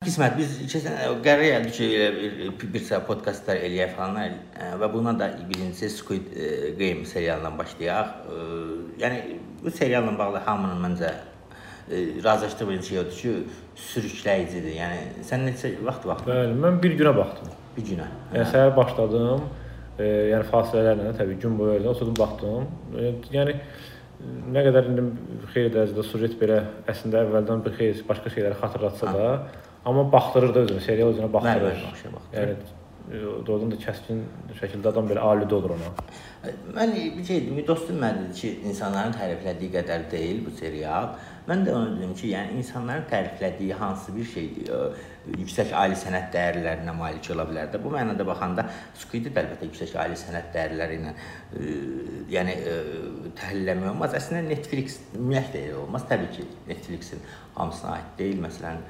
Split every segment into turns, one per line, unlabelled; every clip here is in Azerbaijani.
Qismət biz keçən qərar gəldi ki, elə bir, bir sıra podkastlar eləyək falan ə, və buna da birincisi Squid ə, Game serialından başlayaq. Ə, yəni bu serialla bağlı hamının məncə razılaşdığı bir şey odur ki, sürükləyicidir. Yəni sən neçə vaxt baxdın?
Bəli, mən bir günə baxdım.
Bir günə.
Yəni səhər başladım. E, yəni fasilələrlə təbii gün boyu elə oturdum baxdım. E, yəni nə qədər indi xeyli dərəcədə sujet belə əslində əvvəldən bir xeyli başqa şeyləri xatırlatsa da, amma baxdırır da özünü, serial özünə baxdırır.
Bəli, bəli, baxdırır.
Yəni e, doğrudan da kəskin şəkildə adam belə aludə olur ona.
Mən bir şey dedim, dostum mən dedi ki, insanların təriflədiyi qədər deyil bu serial. Mən də onu dedim ki, yəni insanların təriflədiyi hansı bir şeydir, ə, yüksək ali sənət dəyərlərinə malik ola bilər də. Bu mənada baxanda Squid də əlbəttə yüksək ali sənət dəyərləri ilə ə, yəni ə, təhlil etmək olmaz. Əslində Netflix ümumiyyətlə olmaz. Təbii ki, Netflixin hamısına aid deyil. Məsələn,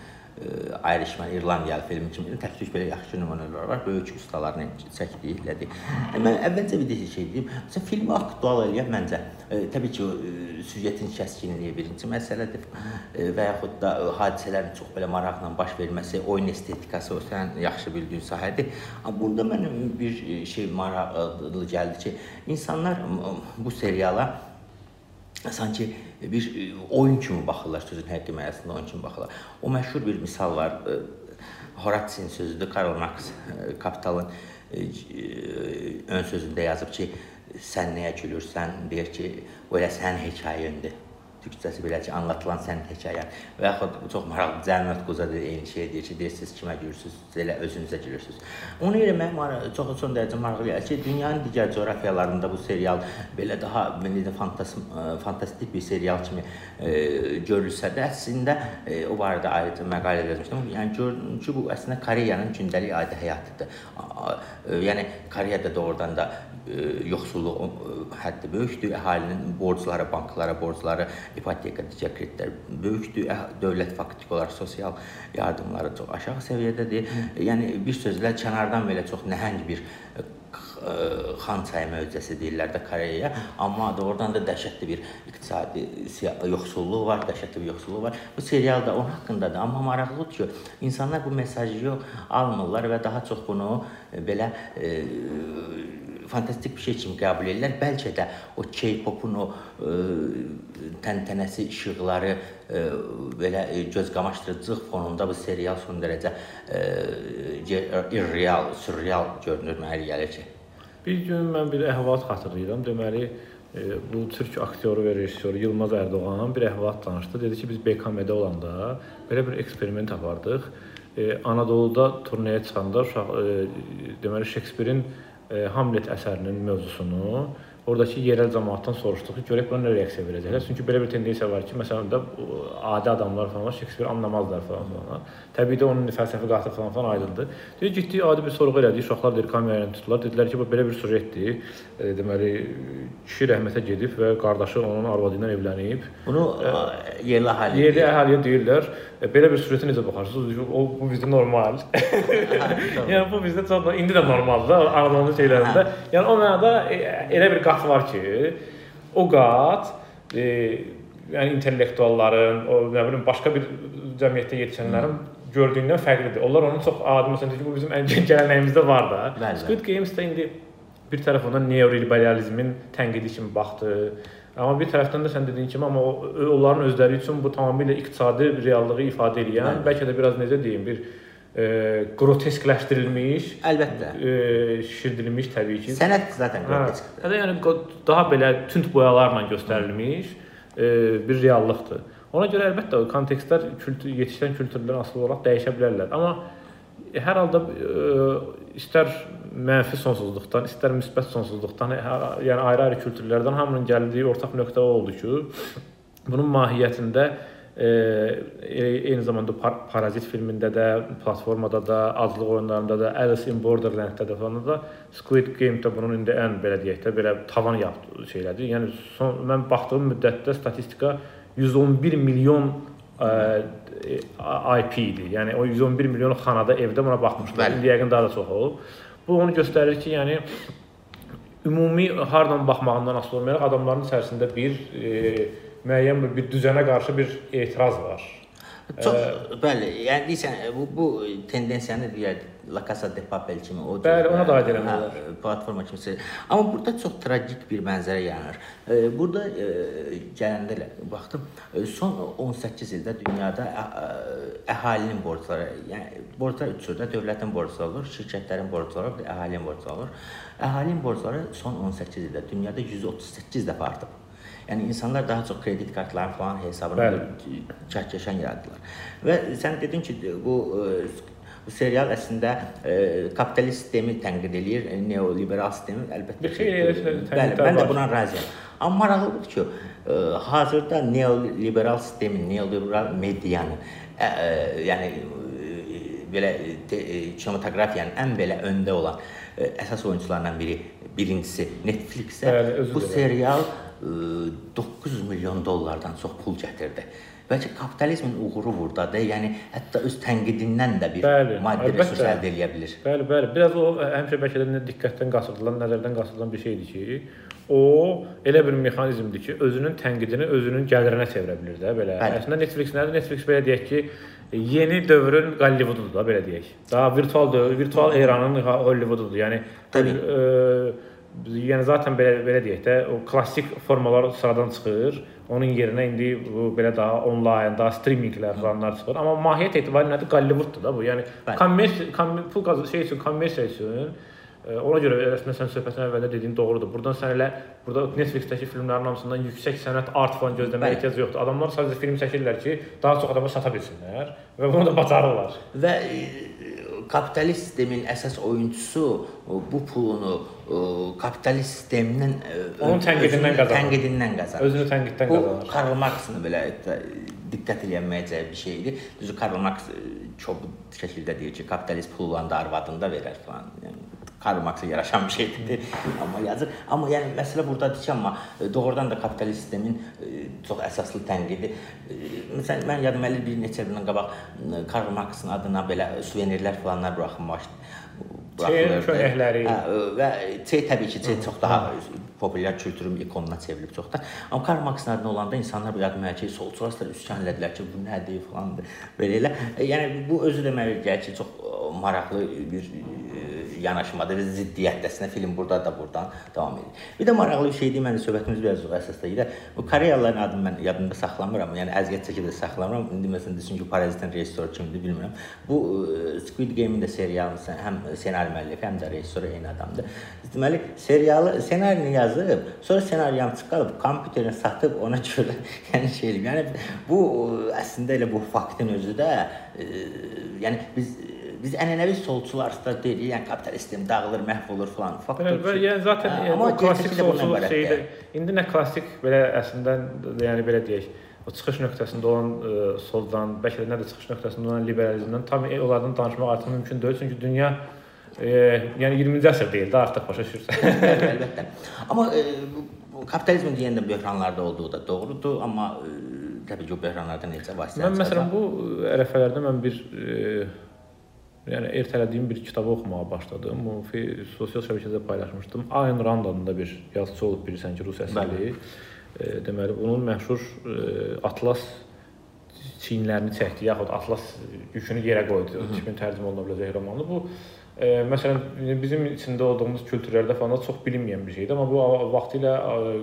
Irishman İrlandiyalı filmi kimi tək-tük belə yaxşı nümunələr var. Böyük ustaların çəkdikləri. Mən əvvəlcə bir də şey deyim. Məsələn, filmi aktual eləyən məncə ə, təbii ki, o süjetin kəskinliyi birinci məsələdir və yaxud da ə, hadisələrin çox belə maraqla baş verməsi, oyun estetikası o sən yaxşı bildiyin sahədir. Amma burada mənə bir şey maraqlı gəldi ki, insanlar bu seriala sanki bir oyun kimi baxırlar sözün həqiqi mənasında oyun kimi baxırlar. O məşhur bir misal var. Horatsin sözüdür. Karl Marx Kapitalın ön sözündə yazıb ki, sən nəyə gülürsən, deyir ki, o elə sənin hekayəndir türkçəsi belə ki, anlatılan sənin hekayən və yaxud çox maraqlı Cənnət Qoza da eyni şey deyir ki, deyirsiniz kimə gülürsüz, elə özünüzə gülürsüz. Ona görə mən maraq, çox son dərəcə maraqlı gəlir ki, dünyanın digər coğrafiyalarında bu serial belə daha belə fantas fantastik bir serial kimi e, görülsə də əslində e, o barədə ayrıca məqalə yazmışdım. Yəni gördüm ki, bu əslində Koreyanın gündəlik adi həyatıdır. Yəni Koreyada doğrudan da yoxsulluq həddi böyükdür. Əhalinin borcları, banklara borcları, ipoteka, digər kreditlər böyükdür. Dövlət faktiki olaraq sosial yardımları çox aşağı səviyyədədir. Yəni bir sözlə kənardan belə çox nəhəng bir Xan çayı möcüzəsi deyirlər də Koreyaya, amma doğrudan da dəhşətli bir iqtisadi yoxsulluq var, dəhşətli bir yoxsulluq var. Bu serial da onun haqqındadır, amma maraqlıdır ki, insanlar bu mesajı yox almırlar və daha çox bunu belə e, fantastik bir şey kimi qəbul edirlər. Bəlkə də o K-popun o ə, təntənəsi işıqları ə, belə göz qamaşdırıcılıq fonunda bu serial son dərəcə ə, irreal, surreal görünür mənə gəlir ki.
Bir gün mən bir əhvalat xatırlayıram. Deməli, e, bu türk aktyoru və rejissoru Yılmaz Ərdoğan bir əhvalat danışdı. Dedi ki, biz BKM-də olanda belə bir eksperiment apardıq. E, Anadoluda turneye çıxanda uşaq e, deməli Şekspirin e, Hamlet əsərinin mövzusunu oradakı yerel cəmaatdan soruşduq ki, görək buna nə reaksiya verəcəklər. Çünki belə bir tendensiya var ki, məsələn də adi adamlar falan Şekspir anlamazlar falan falan. Təbii də onun fəlsəfi qatı falan falan aydındır. Deyir, getdik adi bir sorğu elədik. Uşaqlar deyir kamera ilə tutdular. Dedilər ki, bu belə bir sujetdir. E, deməli kişi rəhmətə gedib və qardaşı onun arvadı ilə evlənib.
Bunu e, yerli əhali
yerli əhaliyə deyirlər. E, belə bir surətə necə baxırsınız? O bu bizdə normal. yəni bu bizdə çox indi də normaldır aralarında şeylərində. Yəni o mənada elə bir qat var ki, o qat e, yəni intellektualların, o nə bilim başqa bir cəmiyyətdə yetişənlərin gördüyündən fərqlidir. Onlar onu çox adi məsələn ki, bu bizim ən gələnəyimizdə var da. Squid Games-də indi bir tərəfindən neoliberalizmin tənqidi kimi baxdı. Amma bir tərəfdən də sən dediyin kimi, amma o, onların özləri üçün bu tamamilə iqtisadi reallığı ifadə edən, Bəli. bəlkə də biraz necə deyim, bir e, groteskləşdirilmiş,
əlbəttə,
e, şişirdilmiş təbii ki.
Sənət zaten grotesk.
Hə, yəni daha belə tünd boyalarla göstərilmiş e, bir reallıqdır. Ona görə əlbəttə o kontekstlər kültür yetişən kültürlərdən asılı olaraq dəyişə bilərlər. Amma hər halda ə, istər mənfi sonsuzluqdan, istər müsbət sonsuzluqdan, hər, yəni ayrı-ayrı kültürlərdən hamının gəldiyi ortaq nöqtə o oldu ki, bunun mahiyyətində e, eyni zamanda par Parazit filmində də, platformada da, aclıq oyunlarında da, Alice in Borderland-də də falan da Squid Game-də bunun indi ən belə deyək də belə tavan yapdı şeylədir. Yəni son mən baxdığım müddətdə statistika 111 milyon ə, IP idi. Yəni o 111 milyon xanada evdə buna baxmışlar. İndi yəqin daha da çox olub. Bu onu göstərir ki, yəni ümumi hardan baxmağından asılı olmayaraq adamların içərisində bir e, müəyyən bir, bir düzənə qarşı bir etiraz var.
Çox bəli, yəni deyirsən bu bu tendensiyanı deyər La Casa de Papel kimi o
Bəli, ona da aid
hə,
eləmək
platforma kimi. Amma burada çox tragik bir mənzərə yaranır. E, Burada e, gələndə baxdım, e, son 18 ildə dünyada ə- ə- əhalinin borcları, yəni borclar üç cürdə dövlətin borcları olur, şirkətlərin borcları olur, əhalinin borcları olur. Əhalinin borcları son 18 ildə dünyada 138 dəfə artıb. Yəni insanlar daha çox kredit kartları falan hesabına çəkişən yaratdılar. Və sən dedin ki, bu e, bu serial əslində e, kapitalist sistemi tənqid eləyir, e, neoliberal sistemi əlbəttə.
Bir xeyli elə şey-
Bəli, mən də buna razıyam. Amma maraqlıdır ki, e, hazırda neoliberal sistemin, neoliberal medianın, ə, ə, yəni e, belə e, kinematografiyanın ən belə öndə olan e, əsas oyunçularından biri, birincisi Netflix-ə bu serial e, 900 milyon dollardan çox pul gətirdi. Bəlkə kapitalizmin uğuru burdadır. Yəni hətta öz tənqidindən də bir
Bəli,
maddi resurs əldə edə bilər.
Bəli, bəli. Biraz o həmişə bəlkə də diqqətdən qaçırdılan, nəzərdən qaçırdılan bir şeydir ki, o elə bir mexanizmdir ki, özünün tənqidini özünün gəlirinə çevirə bilər də belə.
Bəli.
Əslində Netflix nədir? Netflix belə deyək ki, yeni dövrün Hollywoodudur da belə deyək. Daha virtual dövr, virtual eranın Hollywoodudur. Yəni
Təbii.
ə, yəni zaten belə belə deyək də o klassik formalar sıradan çıxır. Onun yerinə indi bu belə daha onlayn, daha streaminqlər falanlar çıxır. Amma mahiyyət etibarilə nədir? Hollywooddur da bu. Yəni kommersiya kom pul qazan şey üçün, kommersiya üçün ə, ona görə əslində sən söhbətin əvvəldə dediyin doğrudur. Burdan sən elə burada Netflix-dəki filmlərin hamısından yüksək sənət art falan gözləməyə ehtiyac yoxdur. Adamlar sadəcə film çəkirlər ki, daha çox adama sata bilsinlər və bunu da bacarırlar.
Və e, kapitalist sistemin əsas oyunçusu bu pulunu kapitalist sisteminin e,
Onun tənqidindən qazanır.
Tənqidindən qazanır.
Özünü tənqiddən
Bu
qazanır.
Karl Marxın belə e, diqqət edilməyəcəyi bir şeydir. Düzü Karl Marx e, kobud şəkildə deyir ki, kapitalist pulla da arvadını da verər falan. Yəni Karl Marxa yaraşan bir şeydir. amma yazır. Amma yəni məsələ burdadır ki, amma doğrudan da kapitalist sistemin e, çox əsaslı tənqidi. E, Məsələn, mən yadıma gəlir bir neçə ildən qabaq e, Karl Marxın adına belə suvenirlər falanlar buraxılmışdı.
Çeyin köynəkləri.
Hə, və çey təbii ki, çey çox daha populyar kültürün ikonuna çevrilib çox da. Amma Karl Marxın adına olanda insanlar bu yadıma gəlir ki, solçular üsyan elədilər ki, bu nədir falandır. Belə elə. Yəni bu özü demək gəlir ki, çox maraqlı bir yanaşmadır, bir ziddiyyətdəsinə film burada da buradan davam edir. Bir də maraqlı bir şeydir, mən də söhbətimiz biraz əsaslayır. Bu Koreyalıların adını mən yadımda saxlamıram. Yəni əziyyət çəkib də saxlamıram. İndi məsələn desin ki, Parazitin rejissoru kimdir bilmirəm. Bu Squid Game-in də serialının sən- həm ssenari müəllifi, həm də rejissoru eyni adamdır. Deməli, serialı ssenarini yazıb, sonra ssenariyam çıxarıb, kompüterini satıb ona görə yəni şey eləyib. Yəni bu əslində elə bu faktın özü də ə, yəni biz biz ənənəvi solçular da deyirik, yəni kapitalist sistem dağılır, məhv olur falan. Fakt
Bəli, yəni zaten
Hə,
yəni, klassik solçuluq şeydə indi nə klassik belə əslində yəni belə deyək, o çıxış nöqtəsində olan ə, soldan, bəlkə də nə də çıxış nöqtəsində olan liberalizmdən tam e, onlardan danışmaq artıq mümkün deyil, çünki dünya e, yəni 20-ci əsr deyil də artıq başa düşürsən.
Əlbəttə. Amma e, kapitalizmin deyəndə böhranlarda olduğu da doğrudur, amma e, təbii ki, o böhranlardan necə vasitələr
Mən məsələn bu ərəfələrdə mən bir e, yəni ertələdiyim bir kitabı oxumağa başladım. Bu fe- sosial şəbəkədə paylaşmışdım. Ayn Rand adında bir yazıçı olub bilirsən ki, rus əsilli. E, deməli onun məşhur e, Atlas çiyinlərini çəkdi, yaxud Atlas yükünü yerə qoydu. Kimin tərcümə oluna biləcək romanı bu. E, məsələn bizim içində olduğumuz kültürlərdə falan çox bilinməyən bir şeydir, amma bu vaxtilə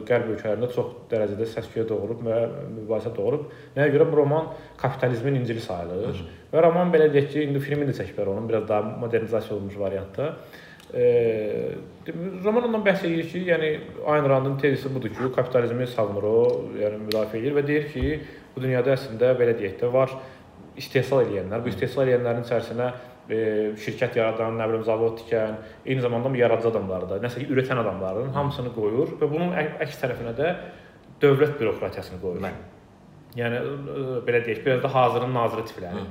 qərb ölkələrində çox dərəcədə səs-küyə doğurub və mübahisə doğurub. Nəyə görə bu roman kapitalizmin İncili sayılır. Və roman belə deyək ki, indi filmini də çəkiblər onun biraz daha modernizasiya olunmuş variantda. E, roman ondan bəhs edir ki, yəni Ayn Randın tezisi budur ki, kapitalizmi savunur o, yəni müdafiə edir və deyir ki, bu dünyada əslində belə deyək də var istehsal edənlər, bu istehsal edənlərin içərisinə e, şirkət yaradan, nə bilim zavod tikən, eyni zamanda yaradıcı adamları da, nəsə ki, ürətən adamların hamısını qoyur və bunun əks tərəfinə də dövlət bürokratiyasını qoyur.
Mən.
Yəni ə, belə deyək, biraz da hazırın naziri tipləri.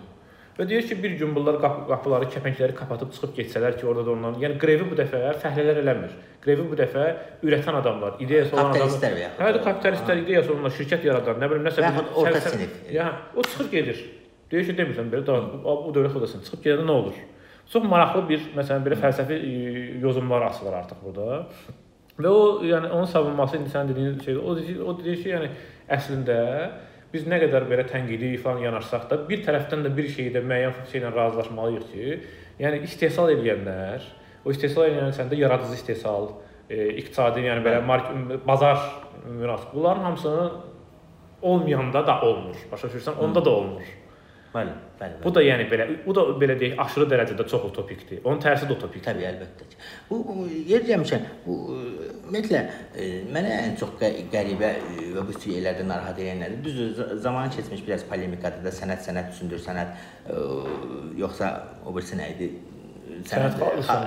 Və deyir ki, bir gün bunlar qapı, qapıları, kəpəngləri kapatıb çıxıb getsələr ki, orada da onların, yəni grevi bu dəfə fəhlələr eləmir. Grevi bu dəfə ürətən adamlar, ideyası olan
yaxud
Hə, kapitalistlər ideyası olanlar, şirkət yaradan, nə bilim nəsə bir-
orta sinif.
Ya, o çıxır gedir. Deyir ki, demirsən belə, da bu, dövlət odasına çıxıb gedəndə nə olur? Çox maraqlı bir, məsələn, belə fəlsəfi e, yozumlar asılır artıq burada. Və o, yəni onun savunması indi sən dediyin şey, o deyir, o deyir ki, yəni əslində biz nə qədər belə tənqidi falan yanaşsaq da bir tərəfdən də bir şeydə müəyyən şeylə razılaşmalıyıq ki, yəni istehsal edənlər, o istehsal edən səndə yaradıcı istehsal, e, iqtisadi, yəni belə market, bazar münasib. Bunların hamısını olmayanda da olmur. Başa düşürsən? Onda da olmur.
Bəli, bəli.
Bu da yəni belə, bu da belə deyək, aşırı dərəcədə çox utopikdir. Onun tərsi də utopikdir.
Təbii, əlbəttə ki. Bu, bu yer demişəm, bu ümumiyyətlə mənə ən çox qə qəribə və bu şeylərdə narahat edən nədir? Düzdür, zaman keçmiş biraz polemikadır da sənət sənət üçündür, sənət ə, yoxsa o birisi nə idi?
Sənət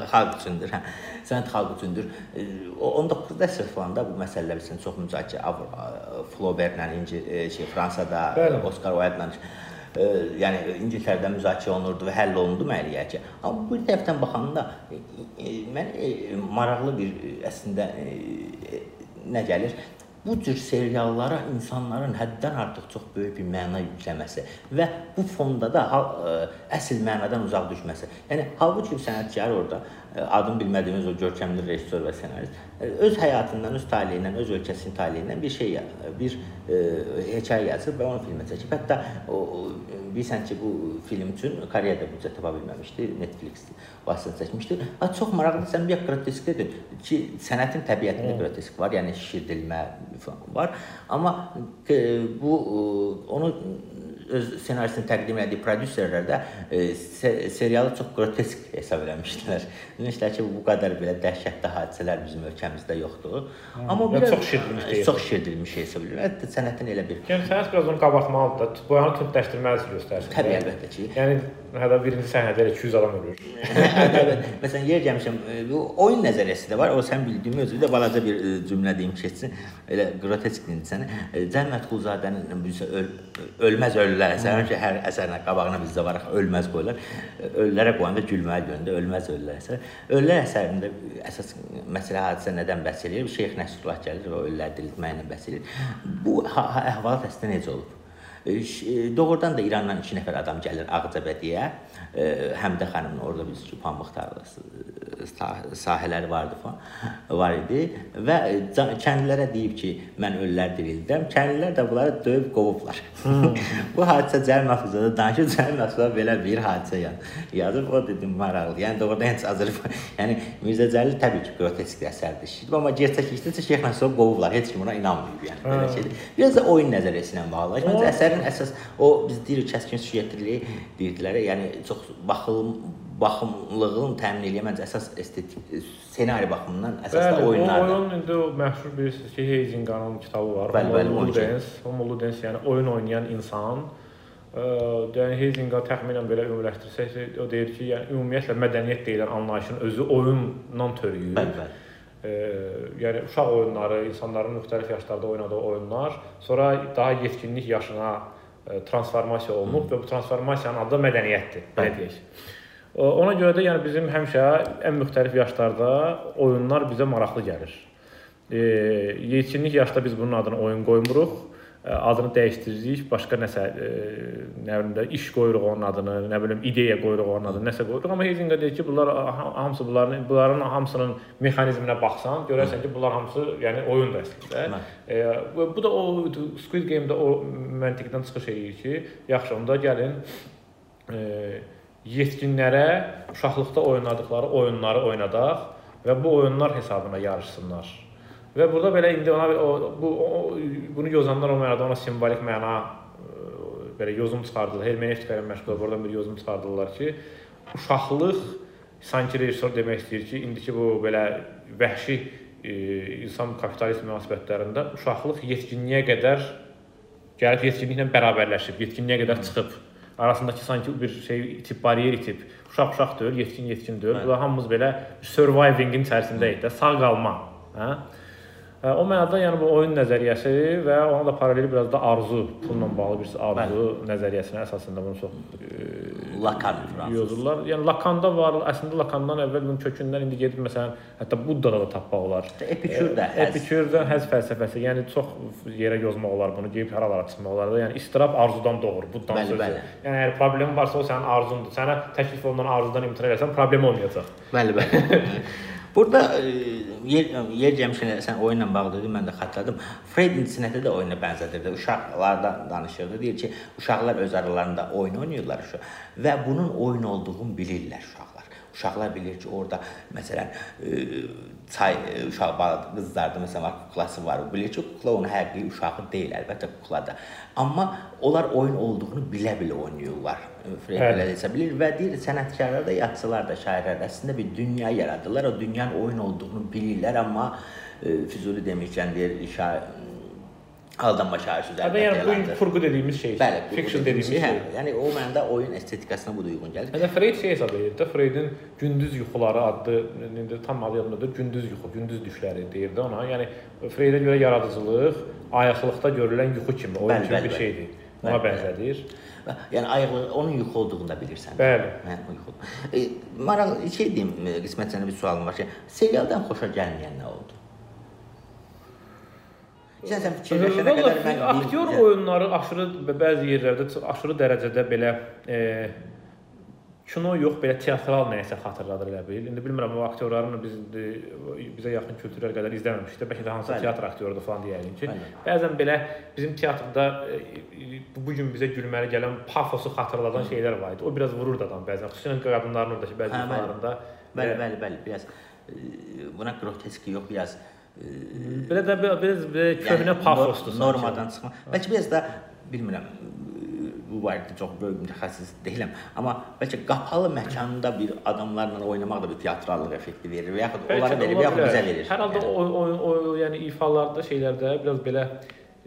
xalq,
üçündür. Hə. Sənət xalq üçündür. E, o 19-cu əsr falanda bu məsələlər üçün çox müzakirə Flaubert-lə İnci şey Fransada,
Bəli.
Oscar Wilde-lə e, yəni İngiltərədə müzakirə olunurdu və həll olundu müəyyən ki. Amma bu tərəfdən baxanda e, e, mən e, maraqlı bir əslində nə gəlir? Bu cür seriallara insanların həddən artıq çox böyük bir məna yükləməsi və bu fonda da ə, əsl mənadan uzaq düşməsi. Yəni halbuki sənətkar orada ə, adını bilmədiyimiz o görkəmli rejissor və ssenarist ə, öz həyatından, öz taleyindən, öz ölkəsinin taleyindən bir şey, bir ə, hekayə yazıb və onu filmə çəkib. Hətta o, bilirsən ki, bu film üçün Koreyada büdcə tapa bilməmişdi, Netflix vasitəsilə çəkmişdi. Ha çox maraqlıdır, sən bir qroteskidir ki, sənətin təbiətində qrotesk var, yəni şişirdilmə falan var. Amma e, bu e, onu öz ssenaristini təqdim etdiyi prodüserlər də e, se serialı çox qrotesk hesab eləmişdilər. Demişlər ki, bu qədər belə dəhşətli hadisələr bizim ölkəmizdə yoxdur. Amma
Yəni
biraz
çox şişirdilmiş deyil.
Çox şişirdilmiş hesab edirlər. Hətta sənətin elə bir
Yəni sənət biraz onu qabartmalıdır da, boyanı tündləşdirməlidir göstərsin.
Təbii əlbəttə ki.
Yəni hətta birinci səhnədə elə 200 adam ölür.
Evet, Məsələn, yer gəlmişəm, e, bu oyun nəzəriyyəsi də var. O sən bildiyin özü də balaca bir e, cümlə deyim keçsin. Elə qrotesk indi sənə. Cəl Mətqulzadənin bizə öl, ölməz ölülər əsəri ki, hər əsərinə qabağına bizdə var ölməz qoyurlar. Ölülərə qoyanda gülməyə görəndə ölməz ölülər əsəri. Ölülər əsərində əsas məsələ hadisə nədən bəhs edir? Şeyx Nəsrullah gəlir və ölüləri diriltməklə bəhs edir. Bu əhvalat əslində necə olub? E, Doğrudan da İrandan 2 nəfər adam gəlir Ağcabədiyə. E, Həmidə xanımın orada biz ki, pambıq tarlası e, sah- sahələri vardı falan var idi və kəndlilərə deyib ki, mən ölülər dirildirəm. Kəndlilər də bunları döyüb qovublar. Bu hadisə Cəl Məhfuzada danışır. Cəl Məhfuzada belə bir hadisə yaz- yazıb. O dedim maraqlı. Yəni doğrudan heç Azərbaycan, yəni Mirzə Cəlil təbii ki, qrotesk əsərdir. Amma gerçək işdəsə Şeyx Nəsrullah qovublar. Heç kim ona inanmayıb yəni belə
Hə.
şeydir. Biraz da oyun nəzəriyyəsi ilə bağlı. Məncə
O-
əsərin əsas o biz deyirik kəskin süjetli deyirdilər. Yəni çox baxım baxımlığın təmin edən məncə əsas estetik ssenari baxımından əsas da
Bəli, o
oyunlardır.
oyun indi o məşhur bir ki, Heizinganın kitabı var.
Bəli, bəli,
Ludens, Homo Ludens, yəni oyun oynayan insan. Ə, yəni Heizinga təxminən belə ümumiləşdirsək, o deyir ki, yəni ümumiyyətlə mədəniyyət deyilən anlayışın özü oyundan törəyir.
Bəli, bəli.
E, yəni uşaq oyunları, insanların müxtəlif yaşlarda oynadığı oyunlar, sonra daha yetkinlik yaşına e, transformasiya olunub və bu transformasiyanın adı da mədəniyyətdir, belə deyək. Ona görə də yəni bizim həmişə ən müxtəlif yaşlarda oyunlar bizə maraqlı gəlir. E, yetkinlik yaşda biz bunun adını oyun qoymuruq. E, Adını dəyişdiririk, başqa nəsə e, nə bilim də iş qoyuruq onun adını, nə bilim ideya qoyuruq onun adını, nəsə qoyuruq. Amma Heizinga deyir ki, bunlar ha- hamısı bunların bunların hamısının mexanizminə baxsan, görərsən ki, bunlar hamısı yəni oyundur əslində.
Bəli.
E, bu- da o Squid Game-də o məntiqdən çıxış edir ki, yaxşı onda gəlin e, yetkinlərə uşaqlıqda oynadıkları oyunları oynadaq və bu oyunlar hesabına yarışsınlar. Və burada belə indi ona o, bu o, bunu yozanlar o mənada ona simvolik məna e, belə yozum çıxardılar. Hermenevtika ilə məşğul olub oradan bir yozum çıxardılar ki, uşaqlıq sanki rejissor demək istəyir ki, indiki bu belə vəhşi e, insan kapitalist münasibətlərində uşaqlıq yetkinliyə qədər gəlib yetkinliklə bərabərləşib, yetkinliyə qədər çıxıb. Arasındakı sanki bir şey itib, baryer itib. Uşaq uşaq deyil, yetkin yetkin deyil. Bu hamımız belə surviving-in içərisindəyik də, sağ qalma, hə? O mənada yəni bu oyun nəzəriyyəsi və ona da paralel biraz da arzu, pulla bağlı bir arzu nəzəriyyəsinə əsasında bunu çox e,
Lakan
yozurlar. Yəni Lakanda var, əslində Lakandan əvvəl bunun kökündən indi gedib məsələn, hətta Buddada da tapmaq olar.
Epikür də həzz.
Epikürdən həzz fəlsəfəsi, yəni çox yerə yozmaq olar bunu, gedib haralara çıxmaq olar da. Yəni istirab arzudan doğur, Buddan
Bəli,
sözü.
bəli.
Yəni əgər problem varsa o sənin arzundur. Sənə təklif olunan arzudan imtina etsən, problem olmayacaq.
Bəli, bəli. Bu Burada e, yer, yer gəlmişkən sən oyunla bağlı dedin, mən də xatırladım. Freud incəsənətə də oyuna bənzədirdi. Uşaqlardan danışırdı. Deyir ki, uşaqlar öz aralarında oyun oynayırlar şu və bunun oyun olduğunu bilirlər uşaqlar. Uşaqlar bilir ki, orada məsələn e, çay e, uşaq qızlardı məsələn var, kuklası var. Bilir ki, kukla onun həqiqi uşağı deyil, əlbəttə kukladır. Amma onlar oyun olduğunu bilə-bilə oynayırlar. Freud belə desə bilir və deyir sənətkarlar da, yazıçılar da, şairlər də əslində bir dünya yaradırlar. O dünyanın oyun olduğunu bilirlər, amma e, Füzuli demişkən deyir şair aldanma şair sözləri.
Hə, yəni bu kurgu dediyimiz şey.
Bəli,
fiction dediyimiz şey.
Hə, yəni o məndə oyun estetikasına bu da uyğun gəlir.
Hətta Freud şey hesab edirdi. Freudun gündüz yuxuları adlı indi tam adı yadımdadır. Gündüz yuxu, gündüz düşləri deyirdi ona. Yəni Freudə görə yaradıcılıq ayıqlıqda görülən yuxu kimi, oyun
Bəli,
kimi
bəli,
bir
bəli.
şeydir. Ona
Bəli, bəli. Yəni ayıqlı onun yuxu olduğunu da bilirsən.
Bəli.
Hə, o yuxu. E, maraq şey deyim, e, qismət sənə bir sualım var ki, serialdan xoşa gəlməyən nə oldu? Sən sən fikirləşənə qədər mən
aktyor oyunları aşırı bəzi yerlərdə aşırı dərəcədə belə e, kino yox, belə teatral nəyisə xatırladır elə bil. İndi bilmirəm o aktyorların biz bizə yaxın kültürlər qədər izləməmişdik. Bəlkə də hansısa
Bəli.
teatr aktyorudur falan deyərik ki.
Bəli.
Bəzən belə bizim teatrda e, e, bu gün bizə gülməli gələn pafosu xatırladan şeylər var idi. O biraz vurur da adam bəzən. Xüsusən qadınların oradakı bəzi
Hə, bəli.
ifalarında.
Bəli,
e,
bəli, bəli, biraz e, buna grotesk yox, biraz e,
Belə də biraz, belə köhnə
yəni
pafosdur.
nor- Normadan çıxma. Bəlkə biraz da bilmirəm e, bu barədə çox böyük mütəxəssis deyiləm, amma bəlkə qapalı məkanda bir adamlarla oynamaq da bir teatrallıq effekti verir və yaxud
Bəlkə
onlara verir, və yaxud bizə verir.
Hər halda
Yəni.
o, o, o yəni ifalarda, şeylərdə biraz belə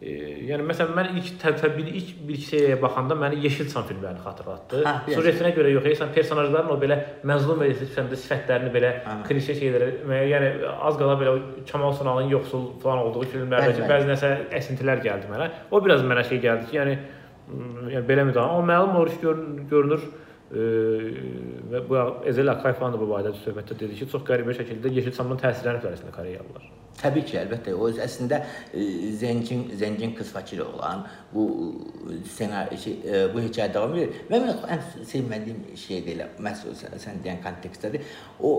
e, yəni məsələn mən ilk təbii ilk bir şeyə baxanda məni Yeşilçam filmlərini xatırlatdı.
Hə.
Suretinə görə yox, yəni personajların o belə məzlum edilmişsən də sifətlərini belə
Hə.
klişe şeyləri, yəni az qala belə Kamal Sunalın yoxsul falan olduğu filmlərdə bəzi nəsə əsintilər gəldi mənə. O biraz mənə şey gəldi ki, yəni yəni belə daha? O məlum olur ki, görünür, görünür e, və bu Ezel Akayev falan da bu barədə söhbətdə dedi ki, çox qəribə şəkildə Yeşilçamdan təsirlənib əslində Koreyalılar.
Təbii ki, əlbəttə o əslində e, zəngin zəngin qız fakiri olan bu ssenari şey, e, bu hekayə davam edir. Və mən ən sevmədiyim şey deyil, məhz sən deyən kontekstdədir. O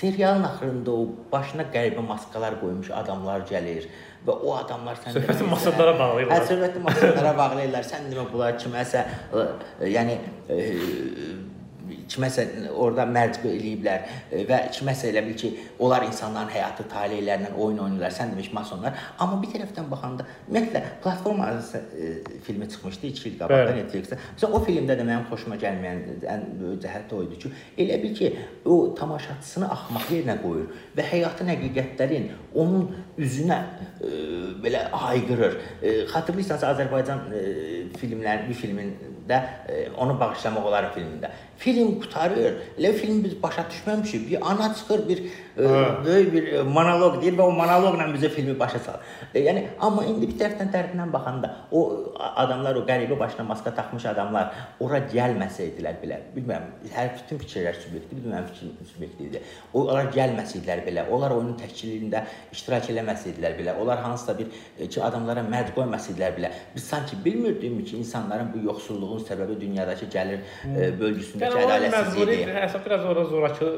serialın axırında o başına qəribə maskalar qoymuş adamlar gəlir və o adamlar sən
Söhbəti masadlara bağlayırlar.
Hə, söhbəti masadlara bağlayırlar. Sən demə bunlar kiməsə yəni kiməsə orada mərcə eləyiblər e, və kiməsə elə bil ki, onlar insanların həyatı taleylərlə oyun oynayırlar. Sən demiş masonlar. Amma bir tərəfdən baxanda ümumiyyətlə platforma e, filmi çıxmışdı 2 il qabaqda
Bəli.
Netflix-də. Məsələn o filmdə də mənim xoşuma gəlməyən ən böyük cəhət o idi ki, elə bil ki, o tamaşaçısını axmaq yerinə qoyur və həyatın həqiqətlərin onun üzünə e, belə hayqırır. E, xatırlayırsanız Azərbaycan e, filmlər bir filmində e, onu bağışlamaq olar filmində. Film qutarır. Elə filmi biz başa düşməmişik. Bir ana çıxır, bir e,
Hə.
böyük bir e, monoloq deyir və o monoloqla bizə filmi başa salır. E, yəni amma indi bir tərəfdən tərəfindən baxanda o adamlar o qəribə başına maska taxmış adamlar ora gəlməsəydilər belə, bilmirəm, hər bütün fikirlər subyektiv, mənim fikrim subyektivdir. Onlar gəlməsəydilər belə, onlar oyunun təşkilində iştirak eləməsəydilər belə, onlar hansısa bir e, ki adamlara mərc qoymasaydılar belə, biz sanki bilmirdikmi ki, insanların bu yoxsulluğun səbəbi dünyadakı gəlir e, bölgüsündəki
Yəni o məcburi
ədalətsizlikdir.
əsas biraz orada zorakı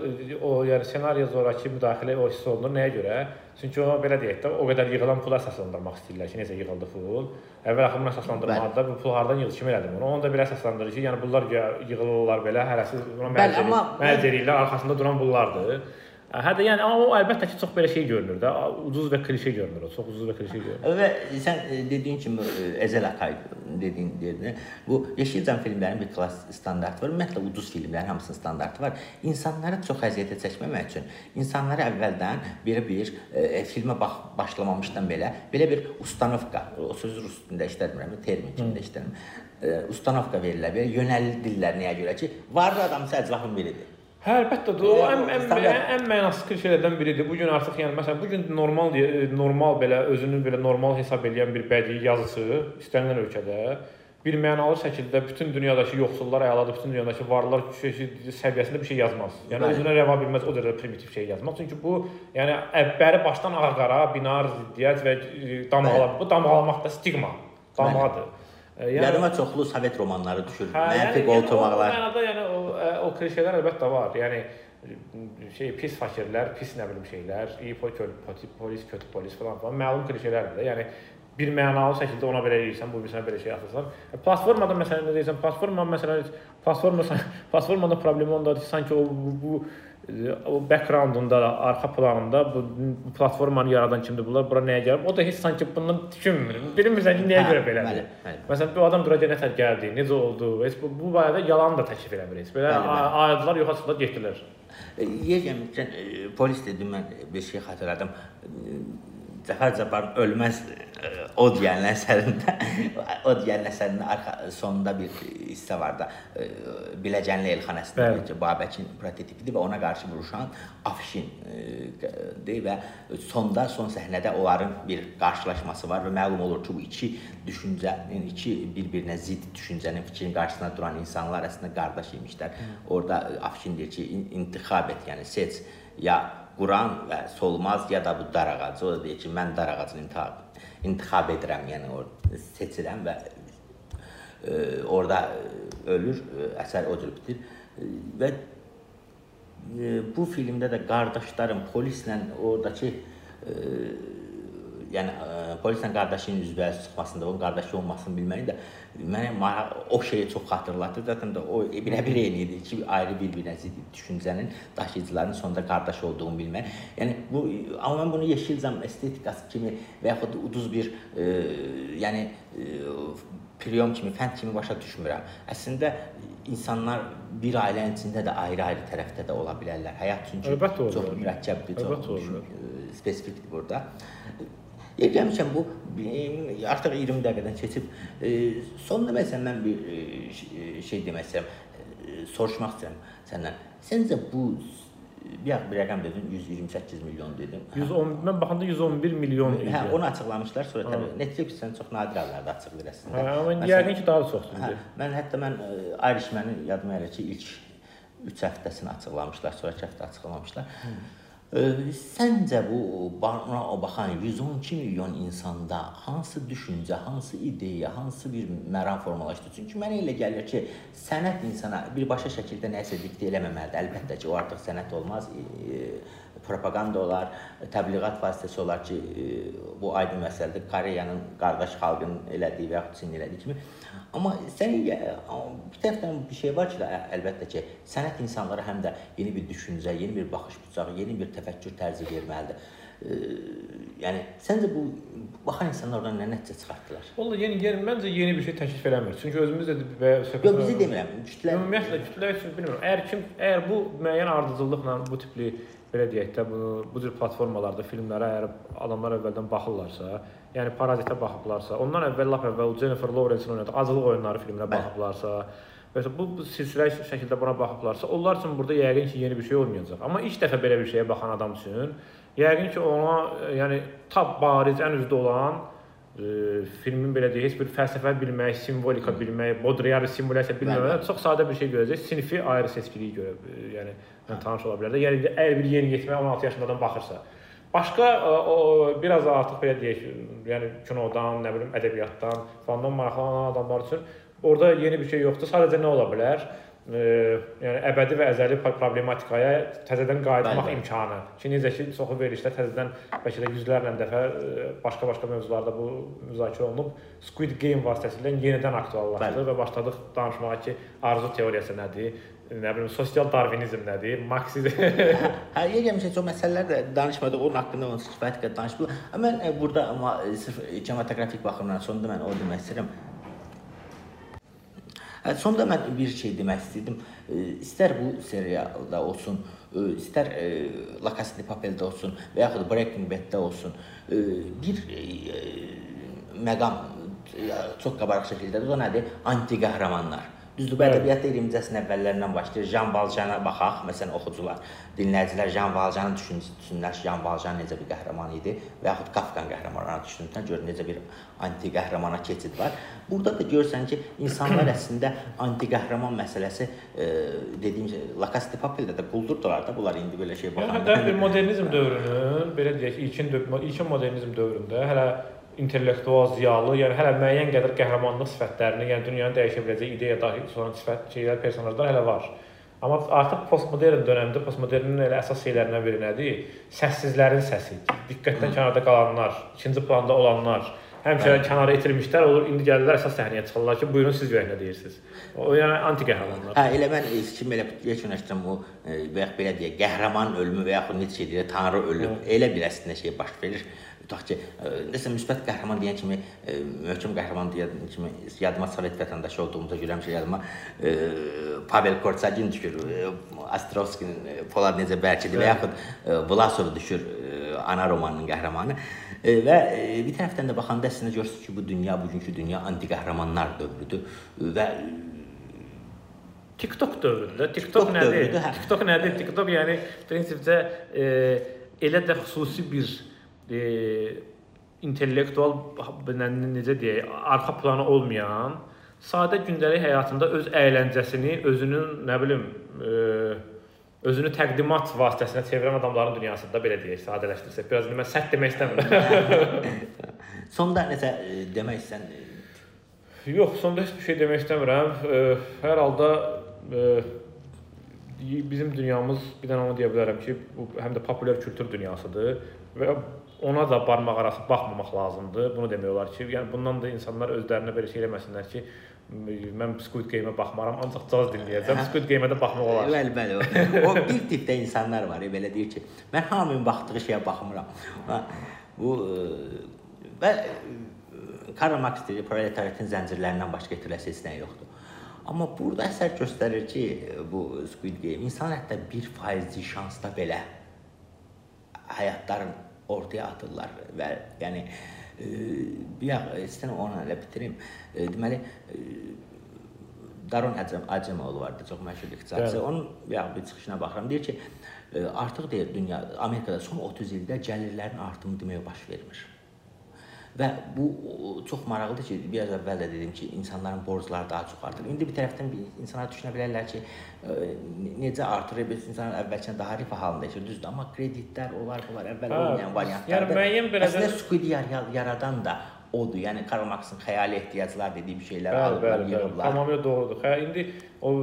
o yəni ssenariyə zorakı müdaxilə o hiss olunur. Nəyə görə? Çünki o belə deyək də, o qədər yığılan pula əsaslandırmaq istəyirlər ki, necə yığıldı pul. Əvvəl axı bunu əsaslandırmaqda bu pul hardan yığıldı, kim elədi bunu? Onu da belə əsaslandırır ki, yəni bunlar yığılırlar belə, hərəsi buna
Bəli,
mərc
amma-
mərc eləyirlər, arxasında duran bunlardır. Hə də yəni amma o əlbəttə ki, çox belə şey görünür də, ucuz və klişe görünür o, çox ucuz və klişe görünür.
Və sən e, dediyin kimi e, Ezel Akay dediyin dedin. Bu Yeşilcan filmlərinin bir klass standartı var. Ümumiyyətlə ucuz filmlərin hamısının standartı var. İnsanları çox əziyyətə çəkməmək üçün insanları əvvəldən belə bir e, filmə bax başlamamışdan belə belə bir ustanovka, o sözü rus dilində işlətmirəm, termin kimi də işlətmirəm. E, ustanovka verirlər. Belə yönəldirlər nəyə görə ki, varlı adam səclafın biridir.
Hə, əlbəttə o ən ən, ən, ən mənasız klişelərdən biridir. Bu gün artıq yəni məsələn bu gün normal deyə- normal belə özünü belə normal hesab edən bir bədii yazıçı istənilən ölkədə bir mənalı şəkildə bütün dünyadakı yoxsullar əladır, bütün dünyadakı varlılar səviyyəsində bir şey yazmaz. Yəni özünə rəva bilməz o dərəcədə primitiv şey yazmaz. Çünki bu yəni əvvəri başdan ağa-qara, binar ziddiyyət və e, damğala bu damğalamaq da stigma, damğadır. E,
Yəni yadıma çoxlu Sovet romanları düşür.
Hə,
Mənfi
yəni,
qoltuqlar.
Yəni, o mənada yəni o ə, o klişelər əlbəttə var. Yəni şey pis fakirlər, pis nə bilim şeylər, iyi polis, kötü polis falan falan məlum klişelərdir də. Yəni bir mənalı şəkildə ona belə eləyirsən, bu birsinə belə şey atırsan. E, platformada məsələn nə deyirsən, platforma məsələn platforma platformada problemi ondadır ki, sanki o bu, bu o backgroundunda, arxa planında bu, platformanı yaradan kimdir bunlar, bura nəyə gəlib? O da heç sanki bundan düşünmür. Bilmirsən ki, nəyə hə, görə belədir. Bəli, bəli. Məsələn, bu adam duracaq nətər gəldi, necə oldu? Heç bu, bu barədə yalan da təklif eləmir heç. Belə ayırdılar, yoxa çıxdılar, getdilər.
Yegəməkən polis dedim mən bir şey xatırladım. Cəfər Cabbarın ölməz o deyən əsərində o deyən əsərinin arxa sonunda bir hissə var da Biləcənli Elxanəsində ki, Babəkin prototipidir və ona qarşı vuruşan Afşindir və sonda son səhnədə onların bir qarşılaşması var və məlum olur ki, bu iki düşüncənin, iki bir-birinə zidd düşüncənin fikrin qarşısında duran insanlar əslində qardaş imişlər. Orda Afşin deyir ki, intixab et, yəni seç ya Quran və solmaz ya da bu dar ağacı. O deyir ki, mən dar ağacını intihab, intixab edirəm, yəni orada seçirəm və e, orada ölür, əsər o cür bitir. Və e, bu filmdə də qardaşlarım polislə oradakı e, yəni ə, polislə qardaşının üzbəüz çıxmasında, onun qardaşı olmasını bilməyi də mənə o şeyi çox xatırlatdı. Zaten də o birə-bir eyni idi ki, ayrı bir-birinə zidd düşüncənin daşıyıcılarının sonunda qardaş olduğunu bilmək. Yəni bu amma mən bunu Yeşilcam estetikası kimi və yaxud uduz bir ə, yəni ə, priom kimi, fənd kimi başa düşmürəm. Əslində insanlar bir ailənin içində də ayrı-ayrı tərəfdə də ola bilərlər. Həyat çünki
Əlbəttə
çox mürəkkəbdir,
çox
spesifikdir burada. Gəlmişəm bu artıq 20 dəqiqədən keçib. E, sonda məsələn mən bir e, şey demək istəyirəm, e, soruşmaq istəyirəm səndən. Səncə bu bir bir rəqəm dedin, 128 milyon dedim.
110 mən baxanda 111 milyon idi.
Hə, onu açıqlamışlar. Sonra təbii Netflix-dən çox nadir hallarda açıqlayır əslində.
Hə, amma yəqin ki, daha çoxdur.
Hə, mən hətta mən Irishman-ı yadıma gəlir ki, ilk 3 həftəsini açıqlamışlar, sonrakı həftə açıqlamamışlar. Hmm. Səncə bu bana o baxan 112 milyon insanda hansı düşüncə, hansı ideya, hansı bir məram formalaşdı? Çünki mənə elə gəlir ki, sənət insana birbaşa şəkildə nəsə diktə eləməməlidir. Əlbəttə ki, o artıq sənət olmaz, propaganda olar, təbliğat vasitəsi olar ki, bu aydın məsələdir. Koreyanın qardaş xalqının elədiyi və yaxud Çin elədiyi kimi Amma sən bir tərəfdən bir şey var ki, əlbəttə ki, sənət insanlara həm də yeni bir düşüncə, yeni bir baxış bucağı, yeni bir təfəkkür tərzi verməlidir. E, yəni səncə bu baxan insanlar oradan nə nəticə çıxartdılar?
Vallahi yeni yeni məncə yeni bir şey təklif eləmir. Çünki özümüz də və
söhbət Yox, bizi demirəm.
Kütlə ümumiyyətlə kütlə üçün bilmirəm. Əgər kim əgər bu müəyyən ardıcıllıqla bu tipli belə deyək də bu bu cür platformalarda filmlərə əgər adamlar əvvəldən baxırlarsa, yəni Parazitə baxıblarsa, ondan əvvəl lap əvvəl Jennifer Lawrence-in oynadığı Acılıq oyunları filminə baxıblarsa, və bu, bu silsilə şəkildə buna baxıblarsa, onlar üçün burada yəqin ki, yeni bir şey olmayacaq. Amma ilk dəfə belə bir şeyə baxan adam üçün yəqin ki, ona yəni tab bariz ən üzdə olan e, filmin belə deyək, heç bir fəlsəfə bilmək, simvolika bilmək, Baudrillard simulyasiya bilməmək, çox sadə bir şey görəcək. Sinfi ayrı seçkiliyi görə, e, yəni tanış ola bilər də. Yəni əgər bir yeni yetmə 16 yaşındadan baxırsa, Başqa e, o biraz artıq belə deyək, yəni kinodan, nə bilim, ədəbiyyatdan, fandan maraqlanan adamlar üçün orada yeni bir şey yoxdur. Sadəcə nə ola bilər? Yəni əbədi və əzəli problematikaya təzədən qayıtmaq Bəli. imkanı. Ki necə ki çoxu verilişdə təzədən bəlkə də yüzlərlə dəfə e, başqa-başqa mövzularda bu müzakirə olunub. Squid Game vasitəsilə yenidən aktuallaşdı və başladıq danışmağa ki, arzu teoriyası nədir? nə bilim sosial darvinizm nədir, marksizm.
hə, yeganə çox məsələlər də danışmadıq, onun haqqında onsuz kifayət qədər. Amma mən e, burada amma e, sırf kinematografik baxımdan sonda mən o demək istəyirəm. Hə, sonda mən bir şey demək istəyirdim. İstər bu serialda olsun, istər La Casa de Papel-də olsun və yaxud Breaking Bad-də olsun, bir məqam çox qabarıq şəkildə o nədir? Anti qəhrəmanlar Düzdür, bu ədəbiyyatda 20-ci əsrin əvvəllərindən başlayır. Jean Valjeana baxaq, məsələn, oxucular, dinləyicilər Jean Valjeanı düşünsünlər ki, Jean Valjean necə bir qəhrəman idi və yaxud Kafkanın qəhrəmanlarını düşünsünlər, gör necə bir anti qəhrəmana keçid var. Burada da görsən ki, insanlar əslində anti qəhrəman məsələsi e, dediyim La Casa de Papel-də də quldurdular da bunlar indi belə şey baxanda.
Yəni bir modernizm dövrünün, belə deyək, ilkin ilkin modernizm dövründə hələ intellektual ziyalı, yəni hələ müəyyən qədər qəhrəmanlıq sifətlərini, yəni dünyanı dəyişə biləcək ideya daxil olan sifət şeylər, personajlar hələ var. Amma artıq postmodern dövrdə postmodernin elə əsas şeylərindən biri nədir? Səssizlərin səsi, diqqətdən kənarda qalanlar, ikinci planda olanlar, həmişə Bəli. kənara itirmişlər, olur indi gəlirlər əsas səhnəyə çıxırlar ki, buyurun siz görək nə deyirsiniz. O yəni anti qəhrəmanlar.
Hə, elə mən fikrimi elə yekunləşdirəm bu və ya belə deyək, qəhrəman ölümü və yaxud necə deyir, tanrı ölüm. Elə bir əslində şey baş verir tutaq ki, nəsə müsbət qəhrəman deyən kimi, möhkəm qəhrəman deyən kimi yadıma Sovet vətəndaşı olduğumuza görə həmişə yadıma Pavel Korçagin düşür, Astrovskinin Polad necə bərkidir və yaxud Vlasov düşür ana romanının qəhrəmanı. Və bir tərəfdən də baxanda əslində görürsüz ki, bu dünya bugünkü dünya anti qəhrəmanlar dövrüdür və
TikTok dövründə. TikTok, TikTok nədir? Dövrüdür. TikTok nədir? TikTok yəni prinsipcə e, elə də xüsusi bir e, intellektual necə deyək, arxa planı olmayan, sadə gündəlik həyatında öz əyləncəsini, özünün, nə bilim, e, özünü təqdimat vasitəsinə çevirən adamların dünyasında belə deyək, sadələşdirsək. Biraz mən sərt demək istəmirəm.
sonda e, demək istən?
Yox, sonda heç bir şey demək istəmirəm. E, hər halda e, bizim dünyamız bir dənə onu deyə bilərəm ki, bu həm də populyar kültür dünyasıdır və ona da barmaq arası baxmamaq lazımdır. Bunu demək olar ki, yəni bundan da insanlar özlərinə belə şey eləməsinlər ki, mən Squid Game-ə baxmaram, ancaq caz dinləyəcəm. Squid Game-ə də baxmaq olar.
Bəli, bəli. O, bir tipdə insanlar var, belə deyir ki, mən hamının baxdığı şeyə baxmıram. Bu və Karl Marx deyir, proletariatın zəncirlərindən başqa heç nə yoxdur. Amma burada əsər göstərir ki, bu Squid Game insan hətta 1% şansda belə həyatların ortaya atırlar və yəni e, bir istəyirəm onu elə bitirim. E, deməli e, Daron Əcəm Əcəmoğlu vardı, çox məşhur iqtisadçı. Onun ya bir çıxışına baxıram. Deyir ki, artıq deyir dünya Amerikada son 30 ildə gəlirlərin artımı demək baş vermir. Və bu çox maraqlıdır ki, biraz əvvəl də dedim ki, insanların borcları daha çox artır. İndi bir tərəfdən bir insanlar düşünə bilərlər ki, ə, necə artır? Biz insanlar əvvəlcədən daha rifah halında yaşayır, düzdür, amma kreditlər, onlar, bunlar əvvəl hə, olmayan variantlardır.
Yəni müəyyən belə
Əslində Squid yaradan da odur. Yəni Karl Marxın xəyali ehtiyaclar dediyi bir şeylər
bəli, alıblar, bəli, yığıblar. Tamamilə doğrudur. Xə indi o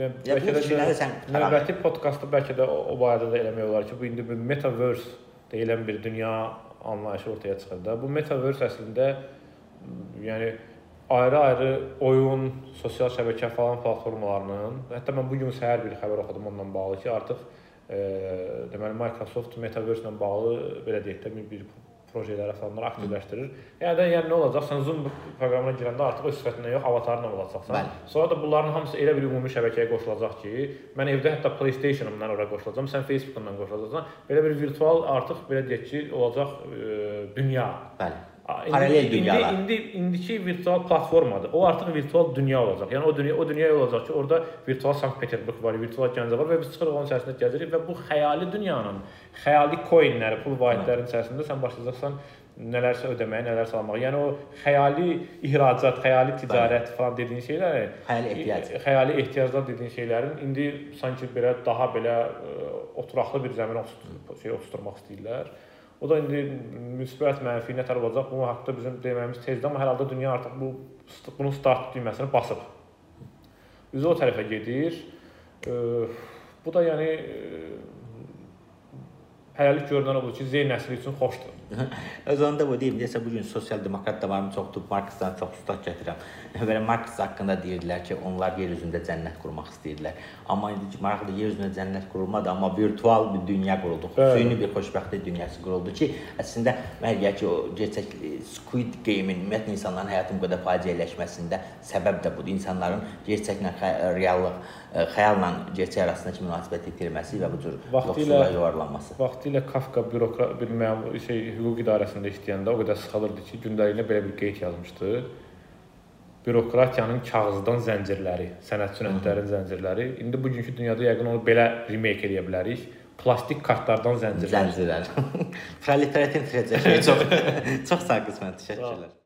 bəlkə də sən növbəti podkastda bəlkə də o, o barədə də eləmək olar ki, bu indi bir metaverse deyilən bir dünya anlayışı ortaya çıxır da. Bu metaverse əslində yəni ayrı-ayrı oyun, sosial şəbəkə falan platformalarının, hətta mən bu gün səhər bir xəbər oxudum onunla bağlı ki, artıq e, deməli Microsoft metaverse ilə bağlı belə deyək də bir, bir proyektləri falanları aktivləşdirir. Yəni də yəni nə olacaq? Sən Zoom proqramına girəndə artıq öz sifətinlə yox, avatarınla olacaqsan. Bəli. Sonra da bunların hamısı elə bir ümumi şəbəkəyə qoşulacaq ki, mən evdə hətta PlayStation-ımdan ora qoşulacağam, sən Facebook-dan qoşulacaqsan. Belə bir virtual artıq belə deyək ki, olacaq e, dünya.
Bəli. Paralel dünyalar.
İndi, indi indiki virtual platformadır. O artıq virtual dünya olacaq. Yəni o dünya o dünya olacaq ki, orada virtual Sankt-Peterburq var, virtual Gəncə var və biz çıxırıq onun içərisində gəzirik və bu xəyali dünyanın, xəyali coinləri, pul vahidlərinin içərisində sən başlayacaqsan nələrsə ödəməyə, nələrsə almağa. Yəni o xəyali ihracat, xəyali ticarət Bəli. falan dediyin şeylər,
xəyali ehtiyac,
xəyali ehtiyaclar dediyin şeylərin indi sanki belə daha belə ə, oturaqlı bir zəminə şey oturtmaq istəyirlər. O da indi müsbət, mənfi nətər olacaq? Bunun haqqında bizim deməyimiz tezdir, amma hər halda dünya artıq bu bunun start düyməsini basıb. Üzü o tərəfə gedir. Bu da yəni hələlik görünən odur ki, Z nəsli üçün xoşdur.
Öz onda bu deyim, desə bu gün sosial demokrat da varım çoxdur, Marksdan çox ustad gətirəm. Belə Marks haqqında deyirdilər ki, onlar yer üzündə cənnət qurmaq istəyirlər. Amma indi maraqlı yer üzündə cənnət qurulmadı, amma virtual bir dünya quruldu. Süni bir xoşbəxtlik dünyası quruldu ki, əslində məgər ki, o gerçək Squid Game-in ümumiyyətlə insanların həyatının bu qədər faciələşməsində səbəb də budur. İnsanların gerçəklə reallıq, xəyalla gerçək arasındakı münasibət itirməsi və bu cür yoxsulluğa yuvarlanması.
Vaxtilə Kafka bürokrat bir məmur şey hüquq idarəsində işləyəndə o qədər sıxılırdı ki, gündəliyinə belə bir qeyd yazmışdı. Bürokratiyanın kağızdan zəncirləri, sənət sünətlərin zəncirləri. İndi bugünkü dünyada yəqin onu belə remake edə bilərik. Plastik kartlardan zəncirlər.
Zəncirlər. Proletariatın tragediyası çox çox sağ qismət təşəkkürlər.